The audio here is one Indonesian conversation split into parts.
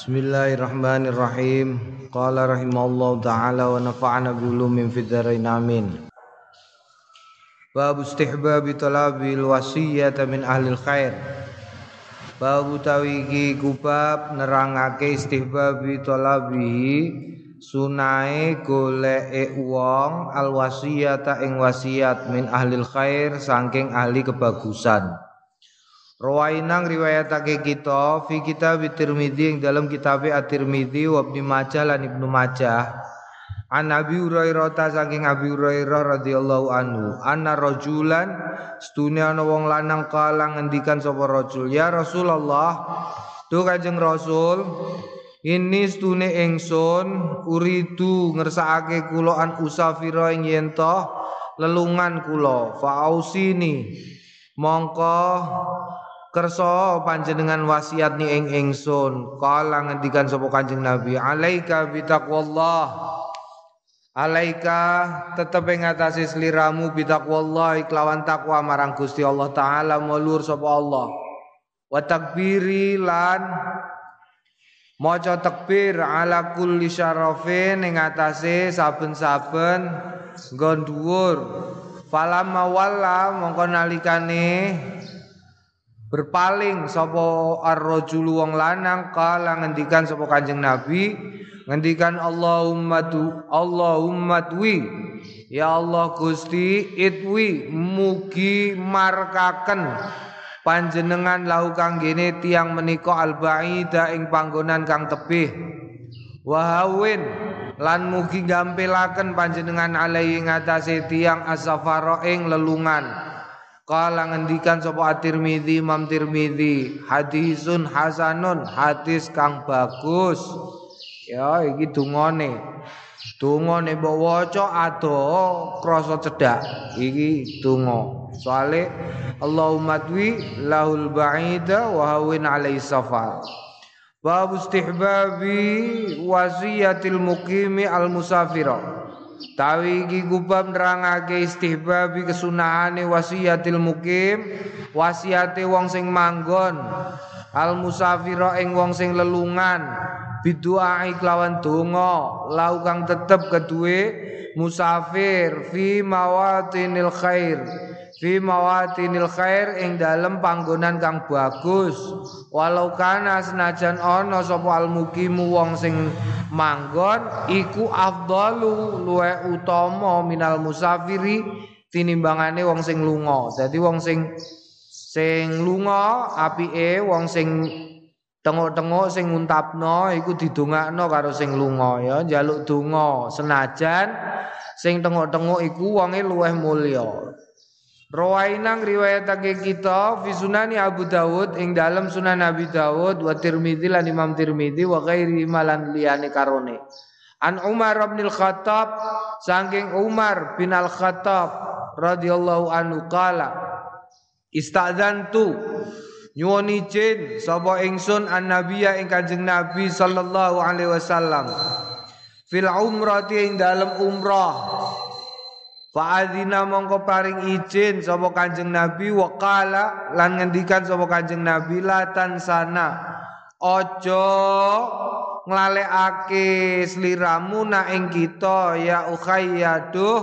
Bismillahirrahmanirrahim. Qala rahimallahu taala wa nafa'ana bi ulumin fid dharain amin. Bab istihbab talabil wasiyyata min ahli khair. Bab utawi kubab nerangake istihbab talabihi sunae goleke wong al wasiyata ing wasiat min ahli khair saking ahli kebagusan. Rawainang riwayatake kita fi kitab Tirmidzi ing dalam kitab At-Tirmidzi wa Ibnu Majah lan Ibnu Majah. An Abi Hurairah ta saking Abi Hurairah radhiyallahu anhu, anna rajulan stune ana wong lanang kala ngendikan sapa rajul, ya Rasulullah, tu Kanjeng Rasul, ini stune ingsun uridu ngersakake kula an usafira ing yen lelungan kula, fa'ausini mongko kersa panjenengan wasiat ni ing ingsun. Kala ngendikan sapa kanjeng nabi alaika bitaqwallah alaika tetep ing atase sliramu bitaqwallah iklawan takwa marang Gusti Allah taala mulur sapa Allah. Wa takbiri lan maca takbir ala kulli syarafin ing atase saben-saben nggon dhuwur. Falamma walla mongko nalikane berpaling sapa ar-rajul wong lanang kala ngendikan sapa Kanjeng Nabi ngendikan Allahumma tu Allahumma tuwi. Ya Allah Gusti itwi mugi markaken panjenengan lau gene tiang menika al-baida ing panggonan kang tebih. Wahawin lan mugi gampelaken panjenengan alai ngatasé tiang asafara ing lelungan Kala ngendikan sapa At-Tirmizi Imam Tirmizi hadisun hasanun hadis kang bagus. Ya iki dungane. Dungane mbok waca ado krasa cedhak. Iki donga. Soale Allahumma twi lahul ba'ida wa hawin alai safar. Bab istihbabi wasiyatil muqimi al musafira. Tawi iki gubab nerangake istihbabi kesunahane wasiatil mukim, wasiate wong sing manggon, al musafira ing wong sing lelungan, bidu'a kelawan donga, lau tetep kedue musafir fi mawatinil khair fi mawatinil khair ing dalem panggonan kang bagus. Walau kana senajan ana sapa al mukimu wong sing manggon iku afdalu luwe utama minal musafiri tinimbangane wong sing lunga. Dadi wong sing sing lunga apike wong sing tengok-tengok sing nguntapno iku didongakno karo sing lunga ya. Njaluk donga senajan sing tengok-tengok iku wonge luweh mulya Rawainang riwayatake kita fi sunani Abu Dawud ing dalam sunan Nabi Dawud wa Tirmidzi lan Imam Tirmidzi wa ghairi malan liyane karone. An Umar bin Al-Khattab saking Umar bin Al-Khattab radhiyallahu anhu qala istadzantu nyuwun izin sapa ingsun an nabiyya ing Kanjeng Nabi sallallahu alaihi wasallam fil umrati ing dalem umrah Fa'adzina mongko paring izin sapa Kanjeng Nabi waqala lan ngendikan sapa Kanjeng Nabi latan sana ojo nglalekake sliramu na ing kita ya ukhayyatuh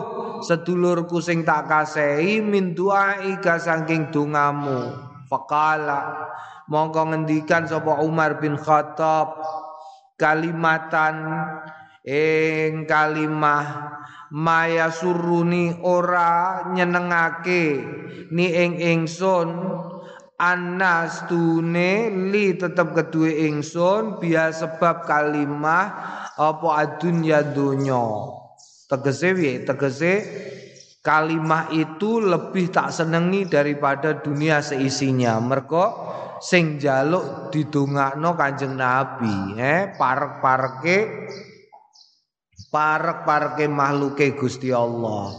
sedulurku sing tak kasehi min ika saking dongamu. Faqala mongko ngendikan sapa Umar bin Khattab kalimatan ing kalimah maya suruni ora nyenengake. Ni ing ingsun anas tune li tetep kedue ingsun biar sebab kalimah apa adunya dunya tegese piye? Tegese kalimah itu lebih tak senengi daripada dunia seisinya. Mergo sing jaluk didongakno Kanjeng Nabi eh parek-pareke parek-pareke makhluke Gusti Allah.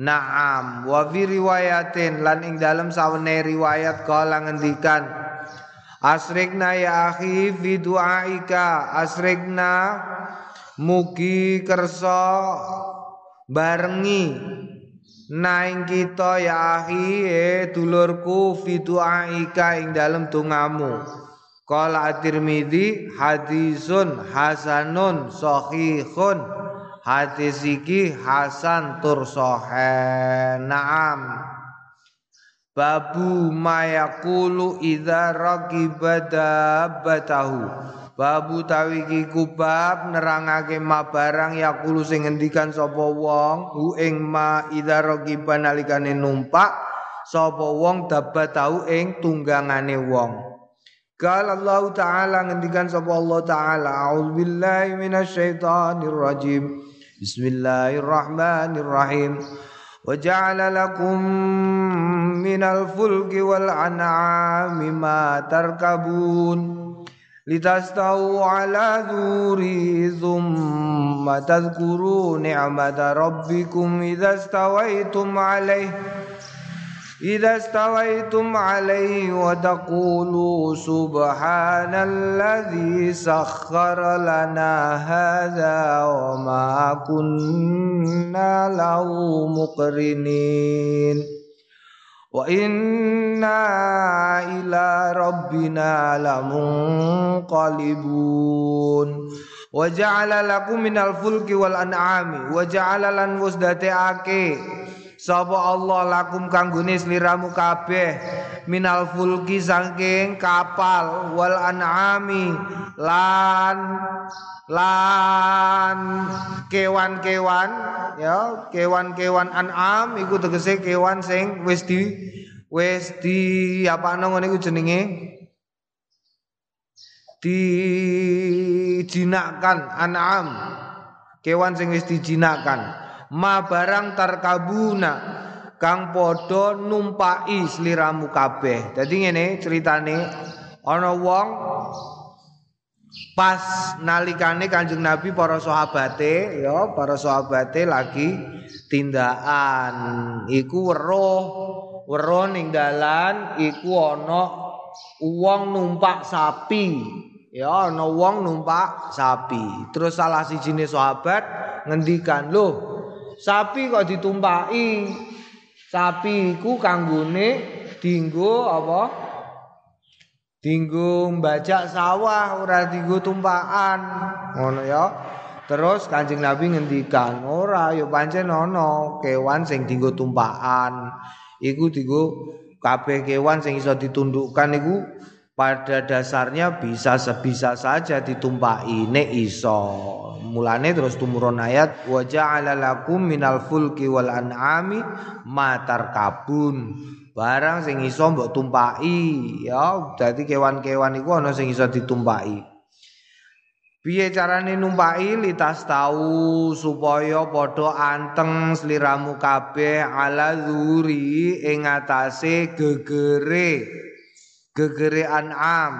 Naam wa fi riwayatin lan ing dalem sawene riwayat kala ngendikan Asrikna ya akhi fi duaika asrikna mugi kersa barengi. Naing kita ya akhi eh dulurku fi duaika ing dalem dongamu. Qala At-Tirmidzi hadisun hasanun sahihun hadis iki hasan tur naam. Babu mayakulu idza raqiba dabbatahu. Babu tawiki kubab nerangake ma barang yakulu sing ngendikan sapa wong hu ing ma idza raqiba nalikane numpak sapa wong dabbatahu ing tunggangane wong. Qala Allah Ta'ala ngendikan sapa Allah Ta'ala A'udzu billahi minasyaitonir rajim Bismillahirrahmanirrahim Wa ja'ala lakum minal fulki wal an'ami ma tarkabun litastawu ala dhuri thumma tadhkuru ni'mata rabbikum idza stawaitum alaihi إذا استويتم عليه وتقولوا سبحان الذي سخر لنا هذا وما كنا له مقرنين. وإنا إلى ربنا لمنقلبون. وجعل لكم من الفلك والأنعام. وجعل لن وسدتي Sapa Allah lakum kanggone sliramu kabeh minal fulki saking kapal wal an'ami lan lan kewan-kewan ya kewan-kewan an'am iku tegese kewan sing wis di wis di apa ngene iku jenenge? Dijinakkan an'am kewan sing wis dijinakkan ma barang tarkabuna kang padha numpai sliramu kabeh. Dadi ngene ceritane ana wong pas nalikane Kanjeng Nabi para sahabate ya para sahabate lagi tindakan. Iku weruh weruh ning dalan iku ana wong numpak sapi. Ya ana wong numpak sapi. Terus salah sijine sahabat ngendikan loh sapi kok ditumpaki? Sapi iku kanggone dinggo apa? Dinggo mbajak sawah ora dinggo tumpakan. Ngono ya. Terus Kanjeng Nabi ngendikan ora ya pancen ana kewan sing dinggo tumpakan. Iku dinggo kabeh kewan sing iso ditundukkan iku pada dasarnya bisa sebisa saja ditumpaki nek iso. Mulane terus tumurun ayat wa ja'ala minal fulki wal an'ami matar kabun. Barang sing iso mbok tumpaki ya dadi kewan-kewan iku ana sing iso ditumpaki. Piye carane numpaki litas tahu supaya padha anteng sliramu kabeh ala zuri ing atase gegere gegere an'am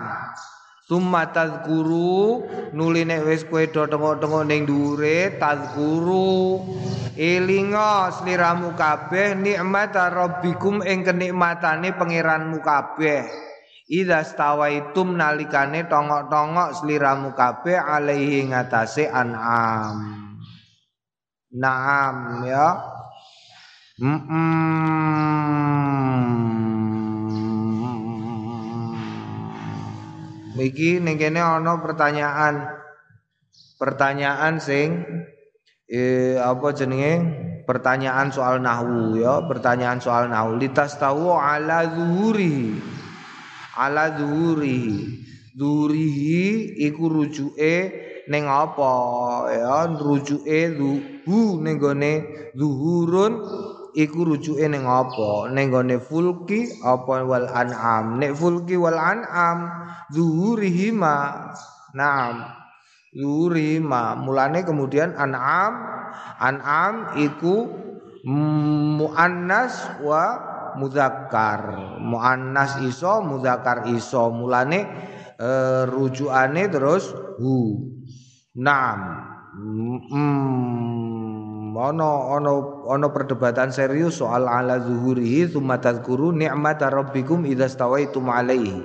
Summa tazkuru nuli nek wis kowe do tengok-tengok ning dhuwure tazkuru. Elinga sliramu kabeh nikmat rabbikum ing kenikmatane pangeranmu kabeh. Ida stawaitum nalikane tongok-tongok sliramu kabeh alaihi ngatasé an'am. Naam ya. Mm -mm. Iki ning kene ana pertanyaan. Pertanyaan sing eh, apa jenenge? Pertanyaan soal nahwu ya, pertanyaan soal nahwu. Litas tahu ala zuhuri. Ala zuhuri. Zuhurihi iku rujuke ning apa ya rujuke zuhu ning gone zuhurun iku rujuke ning apa? Ning gone fulki apa wal an'am? Nek fulki wal an'am zuhurihima naam. Zuhurihima mulane kemudian an'am an'am iku muannas wa muzakkar. Muannas iso muzakkar iso. Mulane e, rujukane terus hu naam. Mm, ono ono ono perdebatan serius soal ala zuhurihi tsumma tadhkuru ni'mata rabbikum idza stawaitum alaihi.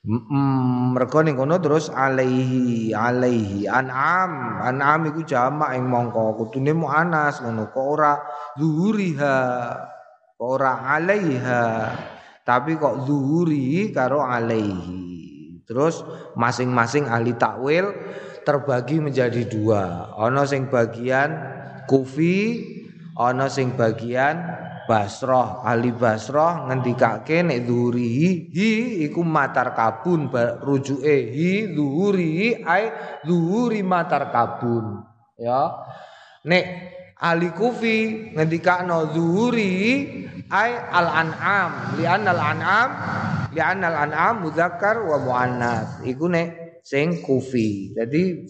Mereka ning kono terus alaihi alaihi. An'am an'am iku jamak ing mongko. Kudune muannas ngono kok ora zuhuriha kok ora alaiha. Tapi kok zuhuri karo alaihi. Terus masing-masing ahli takwil terbagi menjadi dua. Ono sing bagian Kufi, ono sing bagian Basroh ahli Basroh ngendikake nek zuhurihi hi iku matar kabun rujuke hi zuhurihi ai zuhuri matar kabun ya. Nek ahli Kufi ngendikakno zuhuri ai al an'am lian al an'am lian al an'am mudzakkar wa muannats. Iku nek sing Kufi. Jadi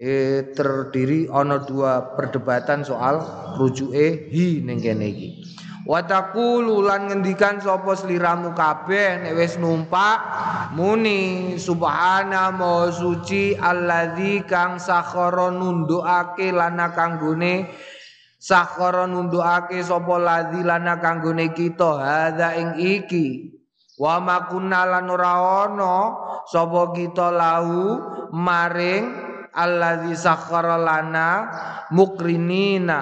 eh, terdiri ono dua perdebatan soal rujuke hi ning kene iki. Wa lan ngendikan sapa sliramu kabeh nek wis numpak muni subhana ma suci allazi kang sakhara nundukake lana kanggone sakhara nundukake sapa ladzi lana kanggone kita. Hadza ing iki wa makunna lan ora ana sapa kita lahu maring allazi sakhara lana mukrinina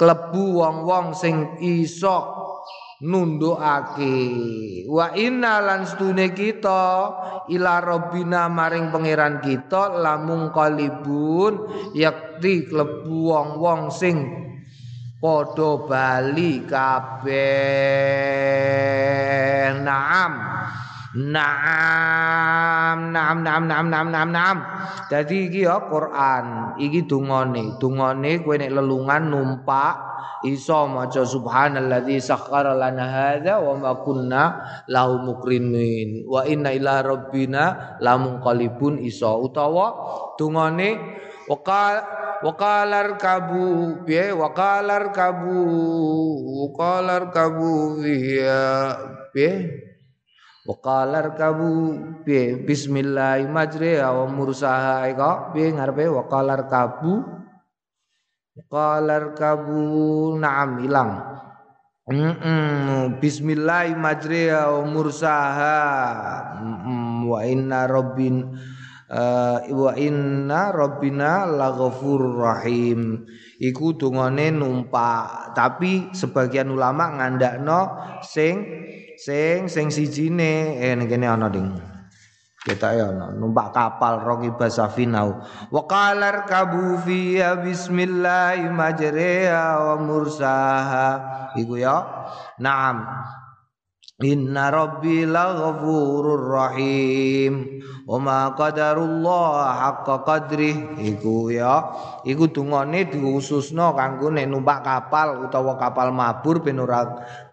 klebu wong-wong sing iso nundukake. Wa inna lan stune kita ila rabbina maring pangeran kita lamung kalibun yakti klebu wong-wong sing padha bali kabeh. Naam Naam, naam, naam, naam, naam, naam, naam. Dadi iki ya Quran, iki dungane. Dungane kowe nek lelungan numpak iso maca subhanalladzi sakhkhara lana hadza wa ma kunna lahu mukrinin wa inna ila rabbina lamunqalibun iso. Utawa dungane waqal waqalar kabu piye? Waqalar kabu waqalar kabu ya piye Waqalar kabu bi bismillah majriha wa mursaha ika. Bi ngarepe? Waqalar kabu Waqalar kabu na'am ilang. Mm -mm. Bismillah majriha wa mursaha. Wa inna rabbin uh, wa inna rabbina laghafur rahim. Iku dungane numpak. Tapi sebagian ulama ngandakno sing sing sing sijine. Eh ning kene ana ding. Kita ya numpak kapal rogi basafinau wa qalar kabu fi bismillah majriha wa mursaha. Iku ya. Naam. Inna rabbi laghafurur rahim. Wa ma qadarullah haqqa qadrih. Iku ya. Iku dungane diususno kanggo nek numpak kapal utawa kapal mabur ben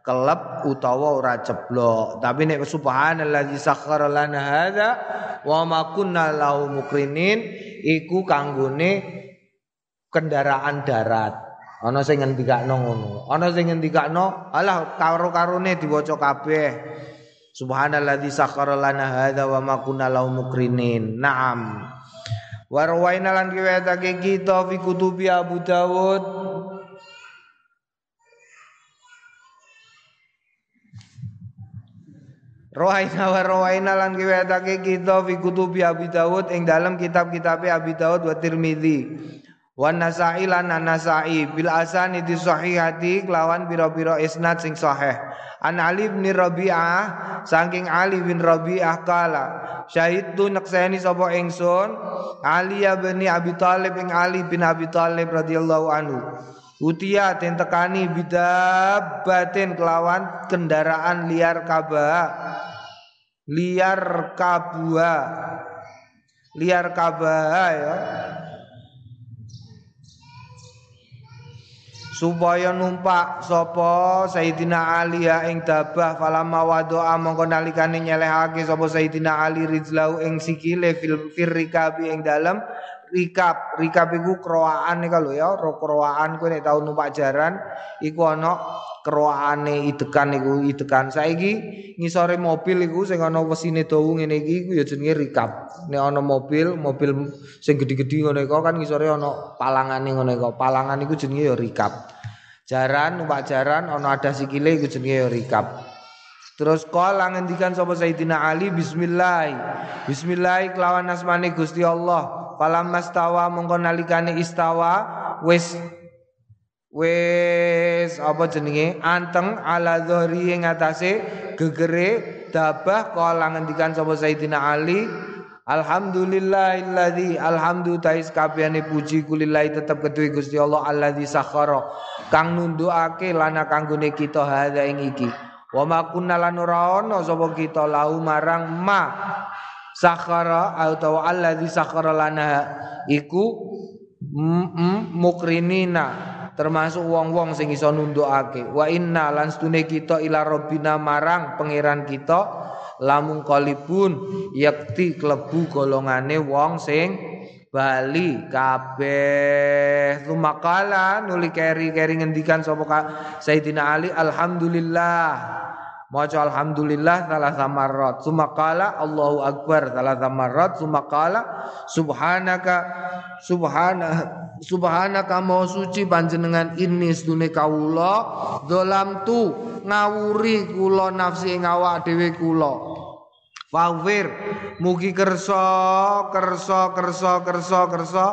kelep utawa ora ceblok tapi nek subhanallazi sakhkhara lana hadza wa ma kunna lahu mukrinin iku kanggone kendaraan darat Ana sing ngendikakno ngono. Ana sing ngendikakno, alah karo-karone diwaca kabeh. Subhanalladzi sakhkhara lana hadza wa ma kunna lahu mukrinin. Naam. Wa rawaina lan riwayatake kita fi kutubi Abu Dawud. Rawaina wa rawaina lan riwayatake kita fi kutubi Abu Dawud ing dalam kitab-kitab Abi Dawud wa Tirmizi. Wan Nasa'i lan Nasa'i bil asani di sahihati kelawan biro-biro isnad sing sahih. An Ali bin Rabi'ah saking Ali bin Rabi'ah kala syahid tu nakseni sapa ingsun Ali bin Abi Thalib ing Ali bin Abi Thalib radhiyallahu anhu. Utia den tekani bidabatin kelawan kendaraan liar kabah liar kabua. Liar kabah ya. Supaya numpak sapa Sayyidina Ali ya ing dabah falamma wadoa mongko nalikane nyelehake sapa Sayyidina Ali rizlau ing sikile fil firrikabi ing dalem rikab rikab iku kroaan nika lho ya kroaan kowe nek tau numpak jaran iku ana kroaane idekan iku idekan saiki ngisore mobil iku sing ana wesine dawa ngene iki iku ya jenenge rikab nek ana mobil mobil sing gedhi-gedhi ngono iku kan ngisore ana palangane ngono iku palangan iku jenenge ya rikab jaran numpak jaran ana ada sikile iku jenenge ya rikab Terus kala ngendikan sapa Sayyidina Ali bismillah. Bismillah kelawan asmane Gusti Allah. Falam mastawa mongko nalikane istawa wis wis apa jenenge anteng ala dhari ing atase gegere dabah kala ngendikan sapa Sayyidina Ali Alhamdulillahilladzi alhamdu tais kabehane puji kulillahi tetep kedue Gusti Allah alladzi sakhara kang nundukake lana kanggone kita hadza ing iki. Wa ma kunna lan ora ana sapa kita lahu marang ma sakhara atau alladzi sakhara lana. Iku mukrinina termasuk wong-wong sing iso nundukake. Wa inna lan stune kita ila rabbina marang pangeran kita lamun qalibun yakti klebu golongane wong sing bali kabeh. Lumakala nuli keri-keri ngendikan sapa Sayyidina Ali alhamdulillah Maca alhamdulillah salah samarrat sumakala Allahu akbar salah samarrat sumakala subhanaka subhana subhanaka mau suci panjenengan ini sedune kawula. Dolam tu ngawuri kula nafsi ngawak dhewe kula Fawir mugi kersa kersa kersa kersa kersa.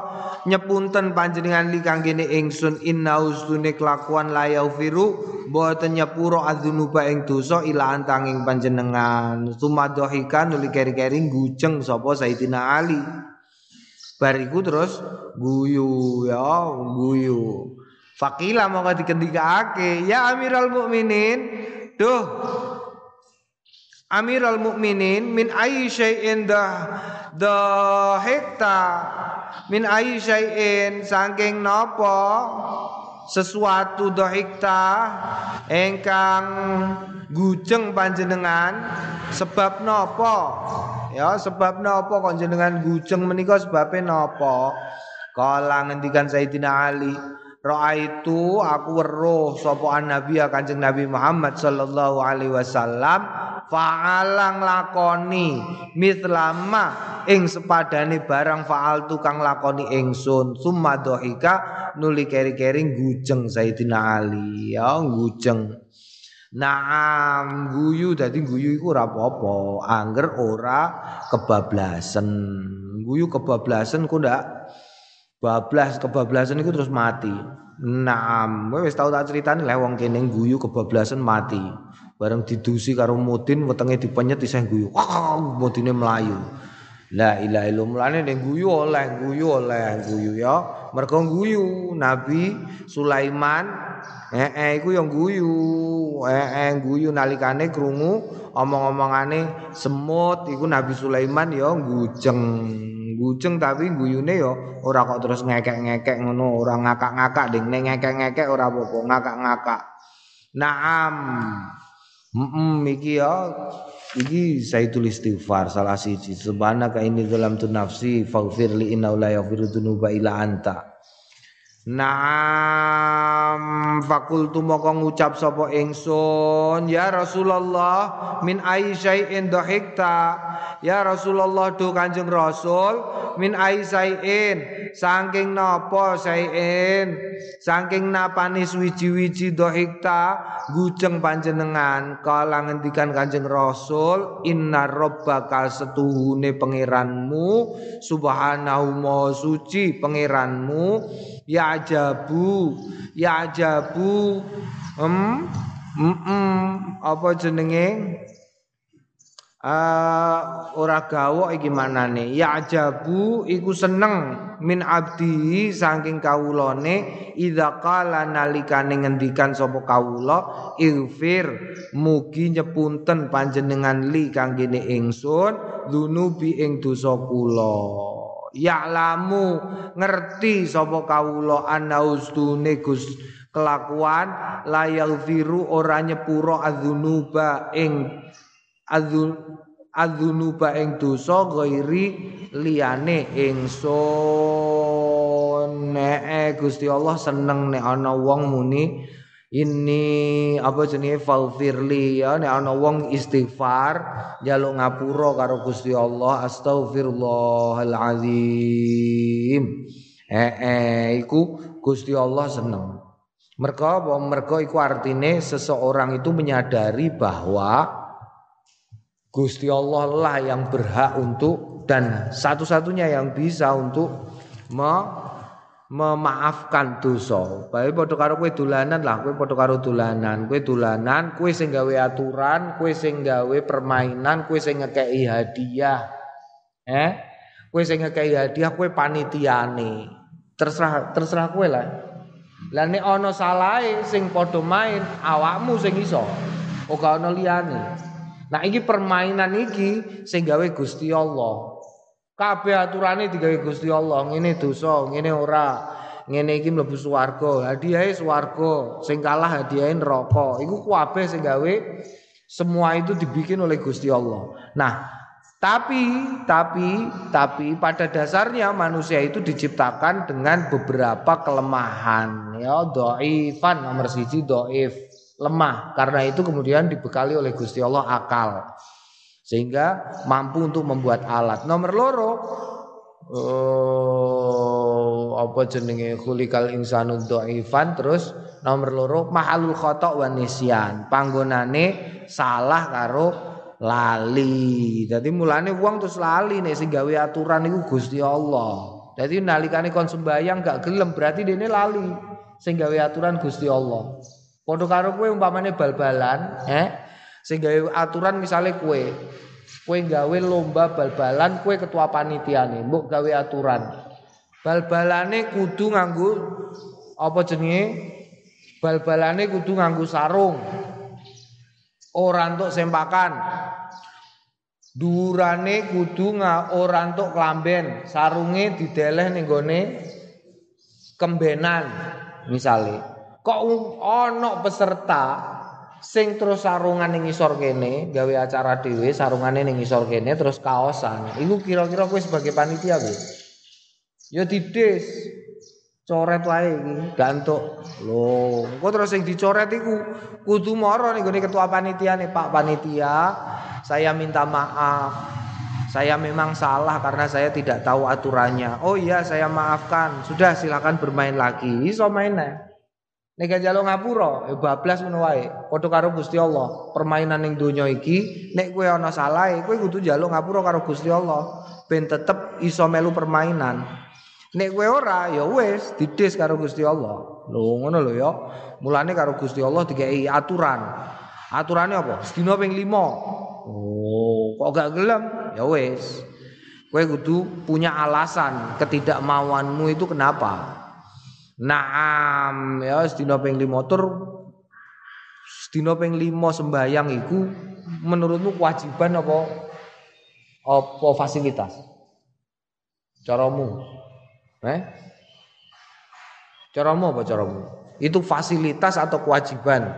Nyepunten panjenengan li kanggene ingsun inna ustune kelakuan layau firu mboten nyepuro adzunuba ing dosa ila antanging panjenengan. Sumadohikan nuli keri-keri gujeng sapa Sayyidina Ali. Bariku terus guyu ya guyu. Fakila mongko dikendikake ya Amirul Mukminin duh Amirul Mukminin min ayyi syai'in the hekta min ayyi syai'in saking napa sesuatu dohikta engkang gujeng panjenengan sebab napa ya sebab napa panjenengan gujeng menika sebabe napa kala ngendikan Sayyidina Ali Ra'aitu aku weruh sapa nabi Kanjeng Nabi Muhammad sallallahu alaihi wasallam fa'alang lakoni mitlama ing sepadane barang fa'al tukang lakoni ingsun. Summa dohika nuli keri-keri gujeng Sayyidina Ali. Ya gujeng Naam guyu. Dadi guyu iku ora apa-apa. Angger ora kebablasan. Guyu kebablasan ku ndak? Bablas kebablasan iku terus mati Naam. Wis tau tak critani? Lek wong kene guyu kebablasan mati. Bareng didusi karo mudin wetenge dipenyet isih guyu wah mudine melayu. La ilaha illallah. Ning guyu oleh guyu oleh guyu ya. Mergo guyu Nabi Sulaiman eh eh iku yang guyu eh eh guyu nalikane krungu omong-omongane semut. Iku Nabi Sulaiman ya gujeng gujeng tapi guyune ya ora kok terus ngekek-ngekek ngono ora ngakak-ngakak ding. Ning ngekek-ngekek ora apa-apa ngakak-ngakak. Naam. Mm iki ya iki Sayyidul Istighfar salah siji. Subhanaka inni dzalamtu nafsi faghfir li innahu la yaghfiru dzunuba illa anta Naam fakultu moko ngucap sapa ingsun ya Rasulullah min ai syai'in dhahikta ya Rasulullah do Kanjeng Rasul min ai syai'in saking napa syai'in? Saking napani wiji-wiji dhahikta gujeng panjenengan kala ngendikan Kanjeng Rasul inna rabbaka setuhune pangeranmu subhanahu ma suci pangeranmu ya ajabu ya ajabu em mm -mm, apa jenenge? Uh, ora gawok iki manane ya ajabu iku seneng min abdi saking kawulane idza qala nalikane ngendikan sapa kawula ighfir mugi nyepunten panjenengan li kanggene ingsun dunubi ing dosa kula ya'lamu ngerti sapa kawula anaustune Gus kelakuan la yaghfiru ora nyepuro adzunuba ing adzun adzunuba ing dosa ghairi liyane ingsun. Nek Gusti Allah seneng nek ana wong muni ini apa jenenge faufirli ya nek ana wong istighfar njaluk ngapura karo Gusti Allah astaghfirullahalazim. Eh eh iku Gusti Allah seneng. Mereka mereka iku artine seseorang itu menyadari bahwa Gusti Allah lah yang berhak untuk dan satu-satunya yang bisa untuk me memaafkan dosa. Bae padha karo kowe dolanan lah, kowe padha karo dolanan. Kowe dolanan, kowe sing gawe aturan, kowe sing gawe permainan, kowe sing ngekeki hadiah. Eh? Kowe sing ngekeki hadiah kowe panitiane. Terserah terserah kowe lah. Lah nek ana salahe sing padha main, awakmu sing iso. Ora ana liyane. Nah iki permainan iki sing gawe Gusti Allah. Kabeh aturane digawe Gusti Allah, ngene dosa, ngene ora. Ngene iki mlebu swarga, hadiahe swarga, sing kalah hadiahe neraka. Iku kabeh sing semua itu dibikin oleh Gusti Allah. Nah, tapi tapi tapi pada dasarnya manusia itu diciptakan dengan beberapa kelemahan ya dhaifan nomor siji dhaif lemah karena itu kemudian dibekali oleh Gusti Allah akal sehingga mampu untuk membuat alat. Nomor loro oh, apa jenenge khulikal insanu dhaifan terus nomor loro mahalul khata wa nisyan. Panggonane salah karo lali. Jadi mulane wong terus lali nek sing gawe aturan iku Gusti Allah. Jadi nalikane kon sembayang gak gelem berarti dene lali sing gawe aturan Gusti Allah. Padha karo kowe umpamane bal-balan, eh sing gawe aturan misalnya kue kue gawe lomba bal-balan kue ketua panitiane mbok gawe aturan. Bal-balane kudu nganggo apa jenenge? Bal-balane kudu nganggo sarung. Ora entuk sempakan. Durane kudu nga ora entuk klamben. Sarunge dideleh ning kembenan misale. Kok ana peserta sing terus sarungan ning ngisor kene gawe acara dhewe sarungane ning ngisor kene terus kaosan iku kira-kira kowe sebagai panitia kowe ya dides coret iki gantuk lho engko terus sing dicoret iku kudu mara ning ketua panitia nih Pak panitia saya minta maaf saya memang salah karena saya tidak tahu aturannya. Oh iya, saya maafkan. Sudah silakan bermain lagi. Iso main Nek jalo ngapura, ya bablas ngono wae. Padha karo Gusti Allah. Permainan ning donya iki, nek kowe ana salah, kowe kudu njaluk ngapura karo Gusti Allah ben tetep iso melu permainan. Nek kowe ora, ya wis didis karo Gusti Allah. Lho ngono lho ya. Mulane karo Gusti Allah dikei aturan. Aturannya apa? Sedina ping 5. Oh, kok gak gelem? Ya wis. Kowe kudu punya alasan ketidakmauanmu itu kenapa? Naam ya sedina ping 5 tur sedina ping 5 sembayang iku menurutmu kewajiban apa apa fasilitas? Caramu. Eh? Caramu apa caramu? Itu fasilitas atau kewajiban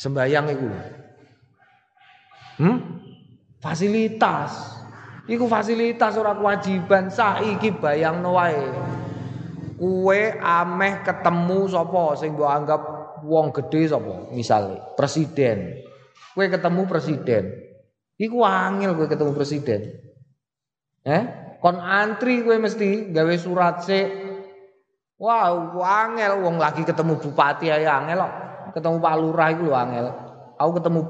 sembayang itu? Hmm? Fasilitas. Iku fasilitas ora kewajiban saiki bayangno wae kue ameh ketemu sapa? Sing mbok anggap wong gede sapa? Misale presiden. Kue ketemu presiden. Iku angel kue ketemu presiden. Eh? Kon antri kue mesti gawe surat sik. Wow angel. Wong lagi ketemu bupati ae angel ketemu Pak Lurah iku lho angel. Aku ketemu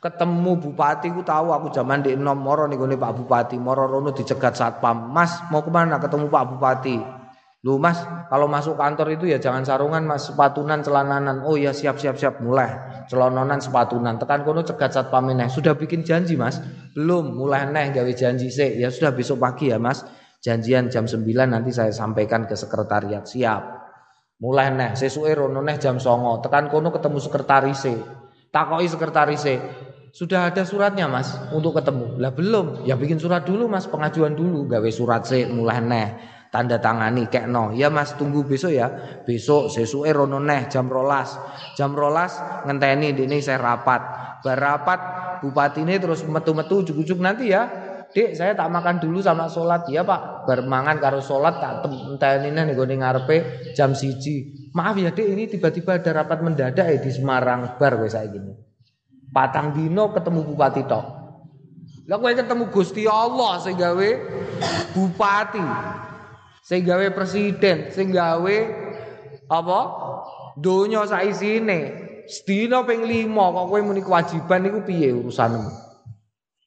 ketemu bupati ku tahu aku zaman di enom moro nih Pak Bupati. Moro rono dicegat satpam. Mas mau ke mana ketemu Pak Bupati Lu mas, kalau masuk kantor itu ya jangan sarungan mas, sepatunan, celananan. Oh ya siap siap siap mulai, celananan, sepatunan. Tekan kono cegat satpam neh. Sudah bikin janji mas? Belum, mulai neh gawe janji sih. Ya sudah besok pagi ya mas. Janjian jam 9 nanti saya sampaikan ke sekretariat. Siap. Mulai neh, sesuai rono neh jam songo. Tekan kono ketemu sekretaris Takoi sekretaris sudah ada suratnya mas untuk ketemu lah belum ya bikin surat dulu mas pengajuan dulu gawe surat sih mulai neh tanda tangani no ya mas tunggu besok ya besok sesuai rono neh jam rolas jam rolas ngenteni ini saya rapat berapat bupati ini terus metu-metu ujuk-ujuk nanti ya Dek, saya tak makan dulu sama sholat ya pak. Bermangan karo sholat tak enteni nih gue ngarepe jam siji. Maaf ya dek, ini tiba-tiba ada rapat mendadak ya di Semarang bar gue saya gini. Patang dino ketemu bupati tok. Lah gue ketemu Gusti Allah sehingga bupati sing gawe presiden, sing gawe apa? Donya sak isine. Sedina ping 5 kok kowe muni kewajiban niku piye urusanmu?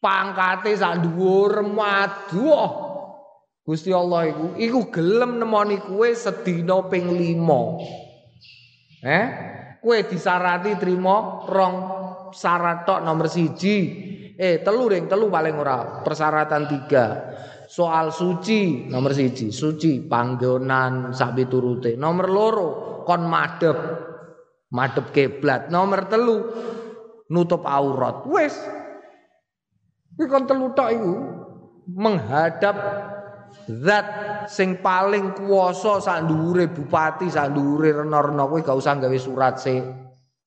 Pangkate sak dhuwur maduh. Gusti Allah iku iku gelem nemoni kowe sedina ping 5. Eh? Kowe disarati trimo rong syarat tok nomor siji. Eh, telu ring telu paling ora. Persyaratan tiga. Soal suci nomor siji, suci panggonan sak turute. Nomor loro kon madep. Madep kiblat. Nomor telu nutup aurat. Wis. Kuwi kon telu tok iku menghadap zat sing paling kuwasa sak dhuwure bupati, sak dhuwure rena-rena kowe gak usah gawe surat se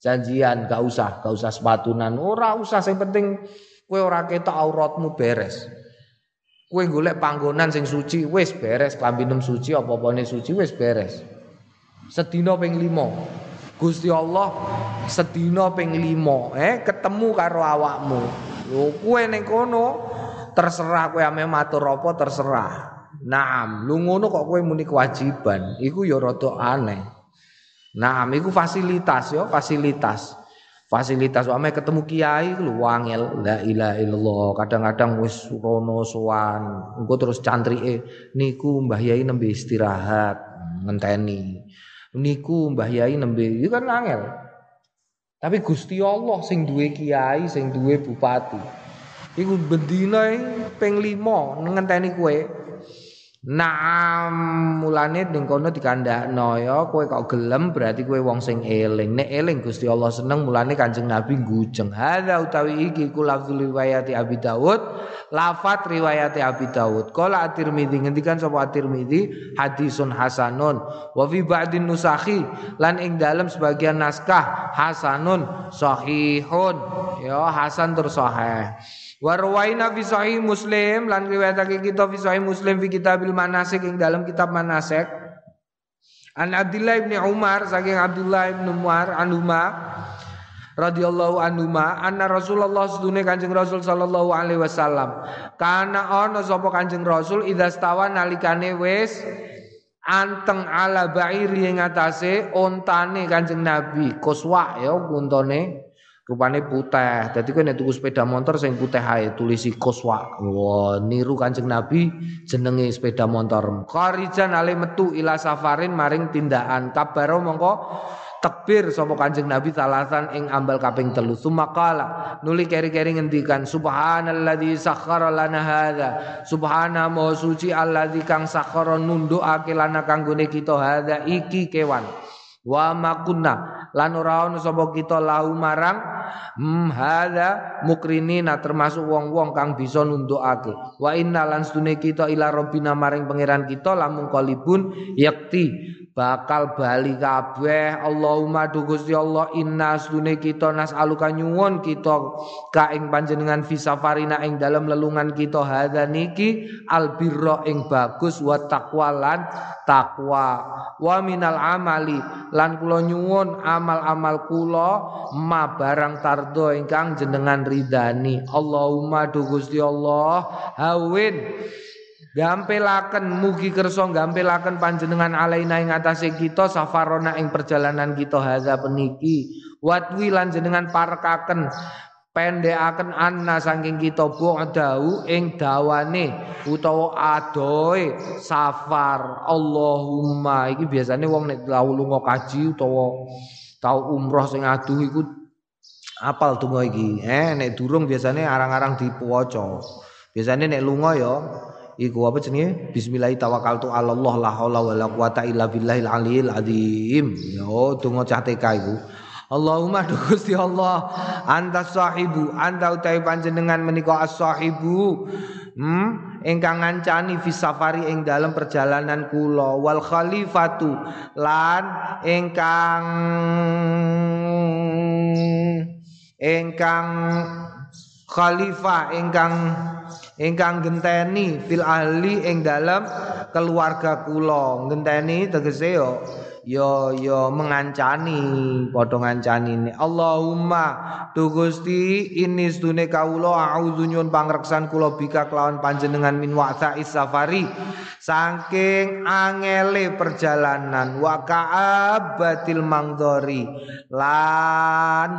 janjian, gak usah, gak usah sepatunan. Ora usah sing penting kowe ora ketok auratmu beres. Kowe golek panggonan sing suci wis beres, klambinem suci apa-apane suci wis beres. Sedina ping 5. Gusti Allah sedina ping 5 eh ketemu karo awakmu. Lho kowe ning kono terserah kowe ame matur apa terserah. Naam, lu ngono kok kowe muni kewajiban, iku ya rada aneh. Naam, iku fasilitas ya, fasilitas. Fasilitas ame ketemu kiai lu wangel, la ilaha illallah. Kadang-kadang wis rono sowan, engko terus cantrike niku Mbah Yai nembe istirahat, ngenteni. Niku Mbah Yai nembe, iku kan angel. Tapi Gusti Allah sing duwe kiai, sing duwe bupati. Iku bendina ping 5 ngenteni kowe. Naam mulane ning kono dikandakno ya kowe kok gelem berarti kowe wong sing eling. Nek eling Gusti Allah seneng mulane Kanjeng Nabi gujeng. Hadza utawi iki ku lafzul riwayat Abi Dawud, lafat riwayat Abi Dawud. Qala At-Tirmizi ngendikan sapa At-Tirmizi hadisun hasanun wa fi ba'din nusakhi lan ing dalem sebagian naskah hasanun sahihun. Ya hasan terus sahih. Warwaina fi sahih Muslim lan riwayatake kita fi sahih Muslim fi kitabil manasik ing dalam kitab manasik. An Abdullah bin Umar saking Abdullah bin Umar anuma radhiyallahu anhuma anna Rasulullah sedune Kanjeng Rasul sallallahu alaihi wasallam. Kana ana sapa Kanjeng Rasul idza stawa nalikane wis anteng ala ba'iri ing atase ontane Kanjeng Nabi. Koswa ya untane rupane putih. Dadi kowe nek tuku sepeda motor sing putih ae tulisi Koswa. Wah, niru Kanjeng Nabi jenenge sepeda motor. Kharijan ale metu ila safarin maring tindakan. Kabaro mongko tekbir sapa Kanjeng Nabi salasan ing ambal kaping telu. Sumakala nuli keri-keri ngendikan subhanalladzi sakhkhara lana hadza. Subhana maha suci alladzi kang sakhkhara nundukake lana kanggone kita hadza iki kewan. Wa makunna lan ora ana sapa kita lahu marang. Hmm hadza mukrinina termasuk wong-wong kang bisa nundukake. Wa inna lan stune kita ila rabbina maring pangeran kita lamun qalibun yakti bakal bali kabeh. Allahumma du Gusti Allah inna stune kita nas'aluka nyuwun kita ka ing panjenengan fi safarina ing dalam lelungan kita. Hadza niki albirra ing bagus wa taqwa lan takwa wa minal amali lan kula nyuwun amal-amal kula ma barang tardo ingkang jenengan ridani Allahumma du Gusti Allah hawin Gampelaken mugi kersa gampelaken panjenengan alaina ing atase kita safarona ing perjalanan kita. Haza peniki watwi lan jenengan parekaken pendekaken anna saking kita. Bu'dahu ing dawane utawa adoe safar. Allahumma iki biasane wong nek lunga kaji utawa tau umroh sing aduh iku apal donga iki. Eh nek durung biasane arang-arang dipuwaca biasane nek lunga ya iku apa jenenge? Bismillah tawakkaltu ala Allah la haula wala quwata illa billahil aliyil yo donga cah TK iku. Allahumma Gusti Allah anta sahibu anta utawi panjenengan menika as-sahibu hmm ingkang ngancani fi safari ing dalam perjalanan kula wal khalifatu lan ingkang ingkang khalifah ingkang ingkang genteni fil ahli ing dalam keluarga kula. Ngenteni tegese yo yo yo mengancani padha ngancani Allahumma tu Gusti ini stune kawula auzu nyun pangreksan kula bika kelawan panjenengan min wa'sa safari. Saking angele perjalanan wa ka'abatil mangdori lan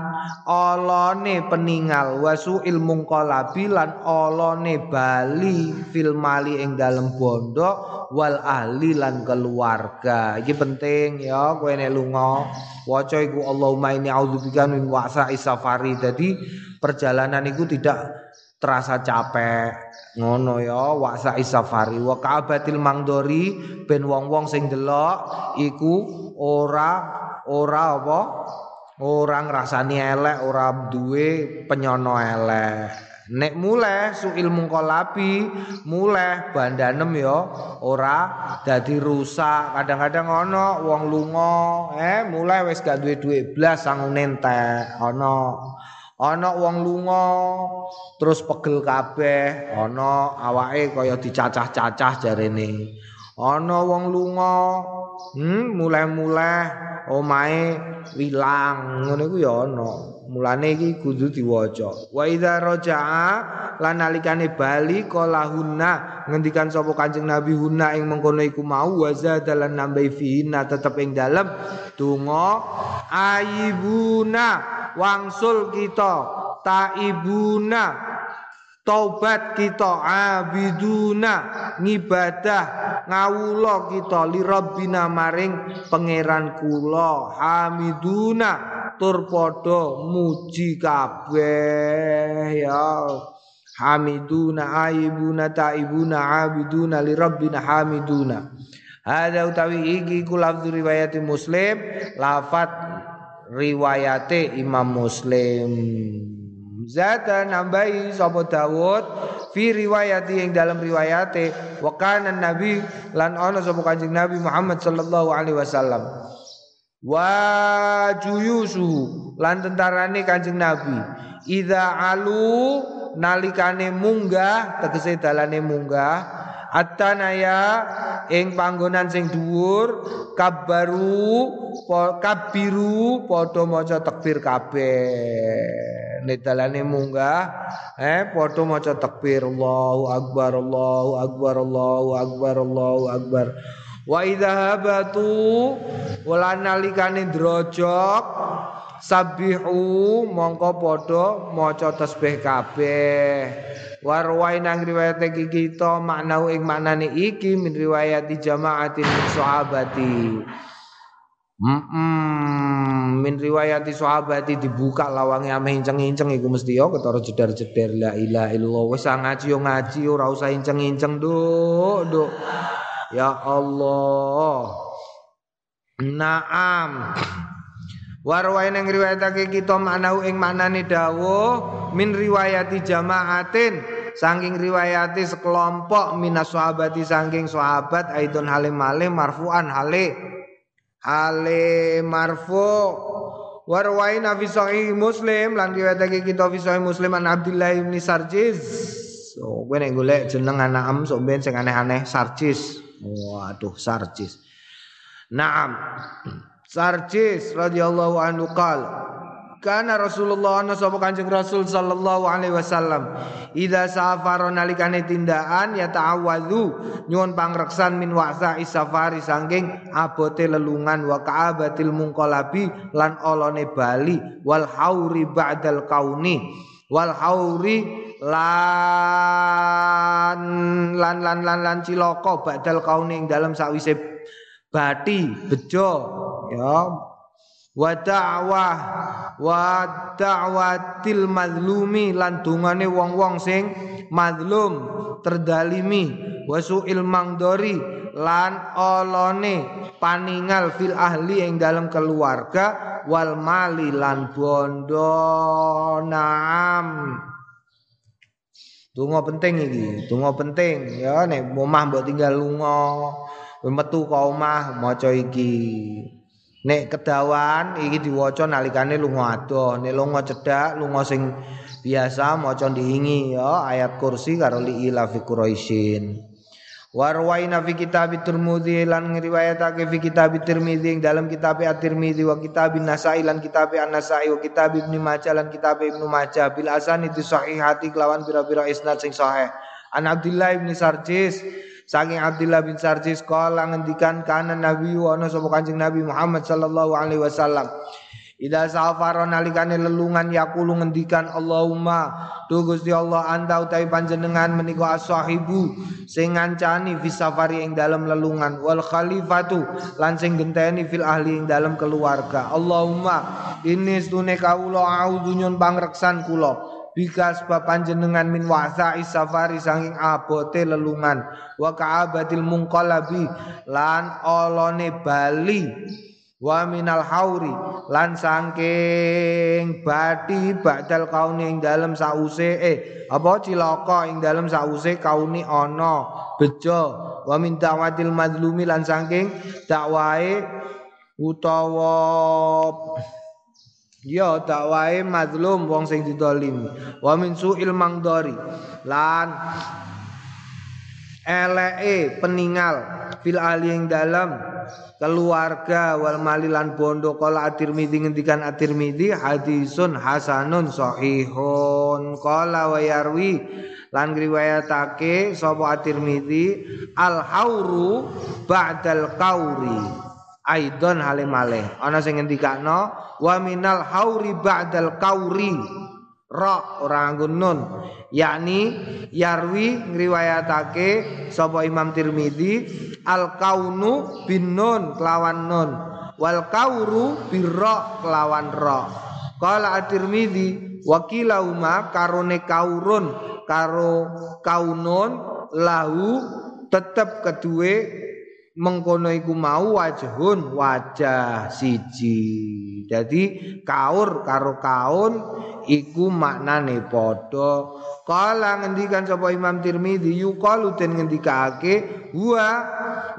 olone peningal wasu ilmu qalabi lan olone bali fil mali ing dalem bondo wal ahli lan keluarga. Iki penting ya kowe nek lunga waca iku Allahumma inni a'udzubika min wa'sa'i safari. Dadi perjalanan itu tidak terasa capek. Ngono ya wa'sa'i safari. Wa ka'abatil mangdori ben wong-wong sing delok iku ora ora apa? Orang rasani elek ora duwe penyono elek Nek mulai su ilmu kolapi mulai bandanem yo ora jadi rusak. Kadang-kadang ono wong lunga eh mulai wes gak duwe duit blas sangung nentek ono ono wong lunga terus pegel kabeh ono awake kaya dicacah-cacah jarene. Ono wong lunga hmm mulai-mulai omahe wilang ngono iku ya ono Mulane iki kudu diwaca. Wa idza raja'a lan nalikane bali kala hunna ngendikan sapa Kanjeng Nabi hunna ing mengkono iku mau wa zadalan nambahi fihinna tetep ing dalem donga aibuna wangsul kita taibuna taubat kita abiduna ngibadah ngawula kita li rabbina maring pangeran kula hamiduna tur padha muji kabeh ya. Hamiduna aibuna taibuna abiduna li rabbina hamiduna. Ada utawi iki ku lafzu riwayat muslim lafat riwayate imam muslim. Zata nambahi sapa Dawud fi riwayati yang dalam riwayate wa kana nabi lan ana sapa Nabi Muhammad sallallahu alaihi wasallam wa juyusu lan tentarane Kanjeng Nabi. Idza alu nalikane munggah tegese dalane munggah. Atanaya ing panggonan sing dhuwur kabaru kabiru padha maca takbir kabeh. Nek dalane munggah eh padha maca takbir Allahu akbar Allahu akbar Allahu akbar Allahu akbar Wa idza habatu wala nalikane drojok sabihu mongko padha maca tasbih kabeh. Warwai nang riwayat iki kita maknau ing maknane iki min riwayat jamaatin sahabati. Mm -mm. min riwayati sahabati dibuka lawange ame inceng-inceng iku mesti yo ketara jedar-jedar la ilaha illallah wis ngaji yo ngaji ora usah inceng-inceng nduk nduk Ya Allah. Naam. Warwain yang riwayatake kita maknau ing maknane dawuh min riwayati jamaatin saking riwayati sekelompok minas sahabati saking sahabat aidon halim malih marfu'an hale hale marfu warwain fi muslim lan riwayatake kita fi sahih muslim an Abdullah bin Sarjiz so kowe nek golek jeneng anak am sok ben sing aneh-aneh Sarjiz Waduh Sarjis. Naam. Sarjis radhiyallahu anhu qal Kana Rasulullah ana sapa Kanjeng Rasul sallallahu alaihi wasallam idza safara nalikane tindakan ya ta'awadzu nyuwun pangreksan min wa'sa isafari sangking abote lelungan wa ka'abatil mungqalabi lan olone bali wal hauri ba'dal kauni wal hauri lan lan lan lan lan cilaka badal kauning dalam sakwise bati bejo ya. Wa da'wah wa da'watil mazlumi lan wong-wong sing mazlum terdalimi wasuil mangdori lan olone paningal fil ahli yang dalam keluarga wal mali lan bondo. Naam Tungo penting iki, tungo penting ya nek omah mbok tinggal lunga, metu ka omah maca iki. Nek kedawan iki diwaca nalikane lunga adoh, nek lunga cedhak, lunga sing biasa maca diingi ya ayat kursi karo li ila fi quraisyin. Warwaina fi kitab Tirmidzi lan ngriwayatake fi kitab Tirmidzi dalam kitab At-Tirmidzi wa kitab Nasai lan kitab An-Nasai wa kitab Ibnu Majah lan kitab Ibnu Majah bil asanid sahihati kelawan pira-pira isnad sing sahih. An Abdullah bin Sarjis saking Abdullah bin Sarjis kala ngendikan kana Nabi ana sapa Kanjeng Nabi Muhammad sallallahu alaihi wasallam Ida safaro nalikane lelungan yakulu ngendikan Allahumma tu Gusti Allah anta utai panjenengan menika as-sahibu sing ngancani fi safari ing dalam lelungan wal khalifatu lan sing genteni fil ahli ing dalam keluarga. Allahumma ini stune kawula auzu nyun pangreksan kula. Bika sebab panjenengan min wasa safari sanging abote lelungan. Wa ka'abatil mungqalabi lan olone bali wa minal hauri lan sangking bati badal kauni ing dalem sause eh apa cilaka ing dalem sause kauni ana bejo. Wa min da'watil madlumi lan sangking dakwae utawa Ya dakwae mazlum wong sing didolimi. Wa min su'il mangdari lan eleke peninggal fil ali ing dalem keluarga wal malilan bondo. Kala at-Tirmidzi ngendikan at-Tirmidzi hadisun hasanun sahihun. Kala wa yarwi lan riwayatake sapa at-Tirmidzi al hauru ba'dal qauri aidon halimale ana sing ngendikano wa minal hauri ba'dal qauri ra ora nun. Yakni yarwi ngriwayatake sapa Imam Tirmidzi al kaunu bin nun kelawan nun. Wal kauru birra kelawan ra. Qala at-Tirmidzi wa kilauma karone kaurun karo kaunun lahu tetep kedue mengkono iku mau wajhun wajah siji. Jadi kaur karo kaun iku maknane padha. Kala ngendikan sapa Imam Tirmidzi yuqalu den ngendikake wa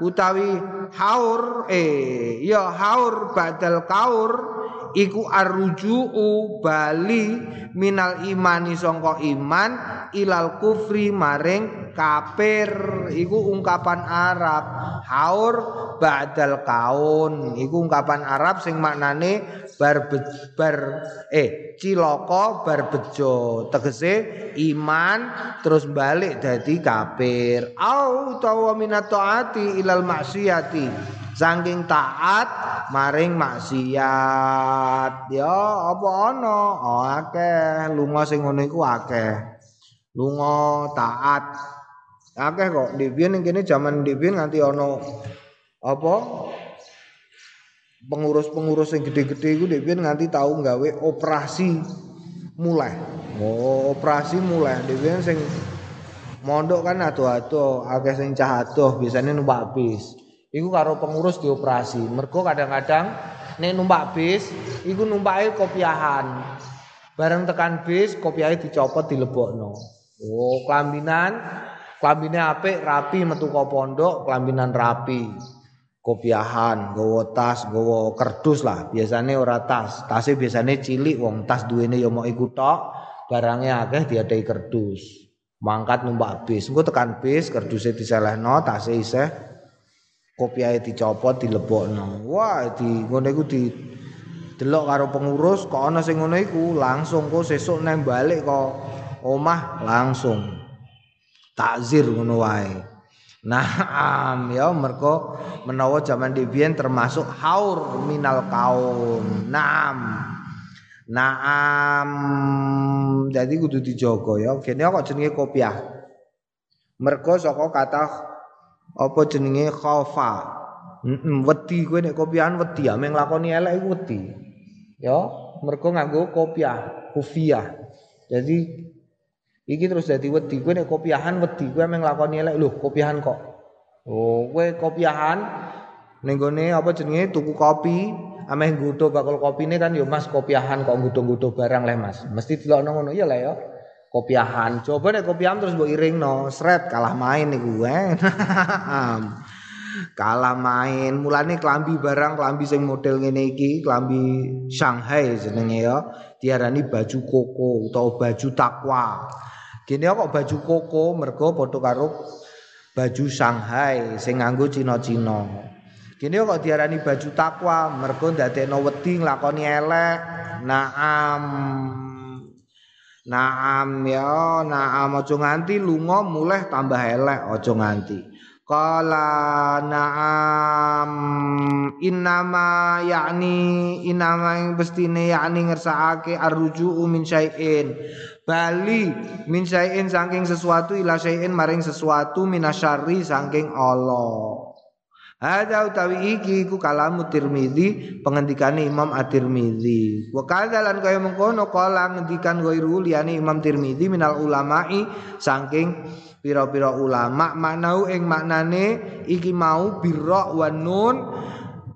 utawi haur eh ya haur badal kaur iku arruju'u bali minal imani sangka iman ilal kufri maring kafir. Iku ungkapan Arab haur ba'dal kaun. Iku ungkapan Arab sing maknane bar bar eh cilaka bar bejo. Tegese iman terus balik dadi kafir. Au tawa minat taati ilal maksiati Saking taat maring maksiat. Ya apa ana? Oh akeh lunga sing ngono iku akeh. Lunga taat. Akeh kok Debian ning kene jaman Debian nganti ana apa? Pengurus-pengurus yang gede-gede iku Debian nganti tahu nggawe operasi mulai. Oh, operasi mulai. Debian sing mondok kan ado-ado, akeh sing cah adoh biasanya numpak bis. Iku karo pengurus dioperasi. Mergo kadang-kadang nek numpak bis, iku numpake kopiahan. Bareng tekan bis, kopiahe dicopot dilebokno. Oh, kelambinan, klambine apik, rapi metu ka pondok, kelambinan rapi. Kopiahan, gowo tas, gowo kerdus lah. Biasanya ora tas. Tasnya biasanya cilik, wong tas duwene ya mau ikut tok. Barangnya akeh diadai kerdus. Mangkat numpak bis. Engko tekan bis, kerdusnya diselehno, tasnya iseh kopiahe dicopot dilebokno. Wah, di ngono iku di delok karo pengurus kok ana sing ngono iku langsung kok sesuk nang balik kok omah langsung takzir ngono wae. Naam ya mergo menawa zaman dibien termasuk haur minal kaum. Naam. Naam. Jadi kudu dijogo ya. Kene kok jenenge kopiah. Mergo saka kata apa jenenge khaufa heeh wedi kowe nek kopiahan wedi ame nglakoni elek iku wedi. Ya mergo nganggo kopiah kufiah jadi iki terus dadi wedi. Kowe nek kopiahan wedi kowe ame nglakoni elek lho kopiahan kok. Oh kowe kopiahan ning gone apa jenenge tuku kopi ameh nggudo bakul kopine kan ya Mas kopiahan kok nggudo-nggudo barang le Mas. Mesti delokno ngono ya lah ya kopiahan. Coba deh kopiahan terus mbok iringno, sret kalah main niku eh. kalah main. Mulane klambi barang klambi sing model ngene iki, klambi Shanghai jenenge ya. Diarani baju koko utawa baju takwa. Gini kok baju koko mergo padha karo baju Shanghai sing nganggo Cina-Cina. Kene kok diarani baju takwa mergo ndadekno wedi nglakoni elek. Naam. Naam ya, naam aja nganti lunga mulih tambah elek aja nganti. Qala na'am innama yakni innama yang bestine yakni ngersakake arruju'u min syai'in. Bali min syai'in saking sesuatu ila syai'in maring sesuatu minasyari saking Allah Ada utawi iki iku kalamu Tirmizi pengendikane Imam At-Tirmizi. Wa kadzalan kaya mengkono kala ngendikan ghairu liyane Imam Tirmizi minal ulama'i saking pira-pira ulama maknau ing maknane iki mau birra wa nun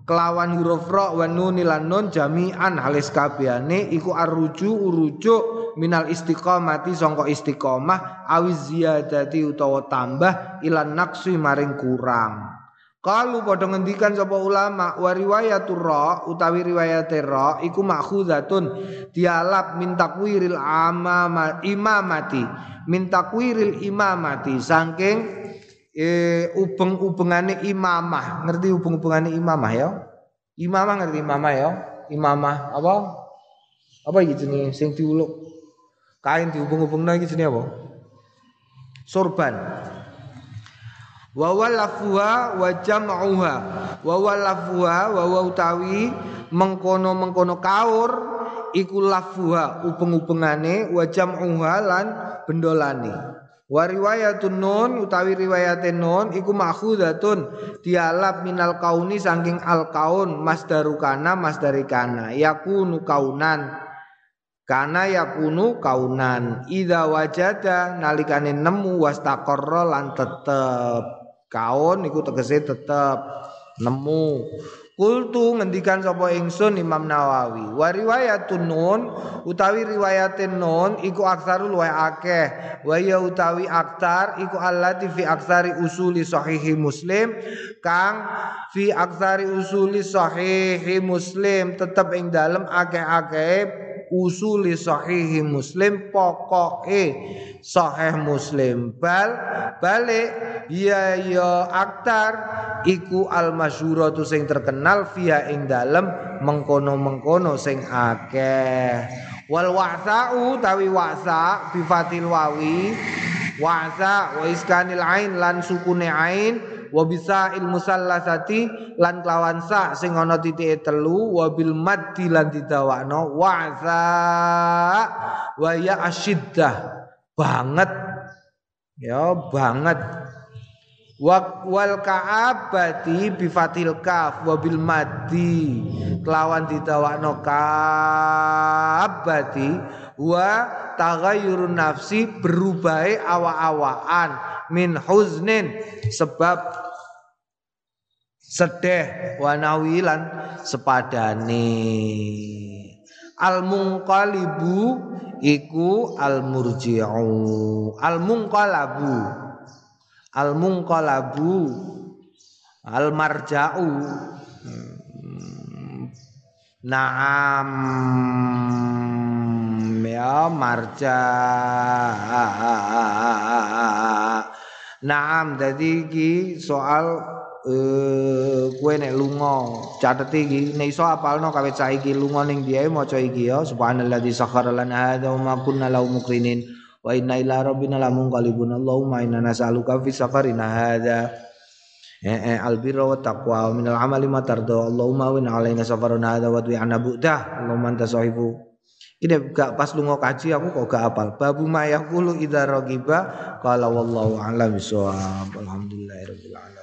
kelawan huruf ra wa nun lan nun jami'an halis kabehane iku arruju urujuk minal istiqomati sangka istiqomah awiz ziyadati utawa tambah ilan naqsi maring kurang Kalu padha ngendikan sapa ulama wa riwayatur utawi riwayat ra iku makhuzatun dialap min takwiril amama imamati. Min takwiril imamati saking e, ubeng-ubengane imamah. Ngerti ubeng-ubengane imamah ya? Imamah ngerti imamah ya? Imamah apa? Apa iki jenenge sing diuluk? Kain diubeng-ubengno iki jenenge apa? Sorban wa walafuha wa jam'uha. Wa walafuha wa utawi mengkono-mengkono kaur iku lafuha upeng-upengane wa jam'uha lan bendolane. Wa riwayatun nun utawi riwayate nun iku makhudhatun dialap minal kauni saking al kaun masdaru kana masdari kana. Yakunu kaunan. Kana yakunu kaunan. Ida wajada nalikane nemu wastaqarra lan tetep kaon iku tegese tetep nemu Kultu ngendikan sapa ingsun Imam Nawawi. Wa riwayatun nun utawi riwayatin nun iku aksarul wa akeh. Wa ya utawi aktar iku allati fi aksari usuli sahihi Muslim kang fi aksari usuli sahihi Muslim tetep ing dalem akeh-akeh usuli sahihi Muslim pokoke sahih Muslim. Bal balik ya ya aktar iku al masyhuratu sing terkenal via ing dalem mengkono-mengkono sing akeh. Wal wa'sa'u tawi wa'sa bi fatil wawi wa'sa wa iskanil ain lan sukune ain wa bisa il musallasati lan kelawan sa sing ana titike telu wa bil maddi lan didawakno wa'sa wa ya asyiddah. Banget. Ya banget wal ka'abati bi fatil kaf wa bil maddi. Kelawan didawakno ka'abati wa taghayyurun nafsi berubahe awa-awaan min huznin sebab sedeh wanawilan sepadane. Al munqalibu iku al murji'u al munqalabu al munqalabu al marja'u Naam. Ya marja. Naam dadi iki soal eh kowe nek lunga. Catet iki nek iso apalno kawit saiki lunga ning diae maca iki ya subhanalladzi sakhkhara lana hadza ma kunna lahu muqrinin wa inna ila rabbina lamunqalibun Allahumma inna nas'aluka fi safarina hadza eh, eh albirra wa taqwa wa minal amali ma tarda. Allahumma win alaina safarana hadza wa Allahumma anta sahibu. Ini gak pas lu kaji aku kok gak apal. Babu mayakulu idza ragiba. Qala wallahu a'lam bisawab alhamdulillahirabbil alamin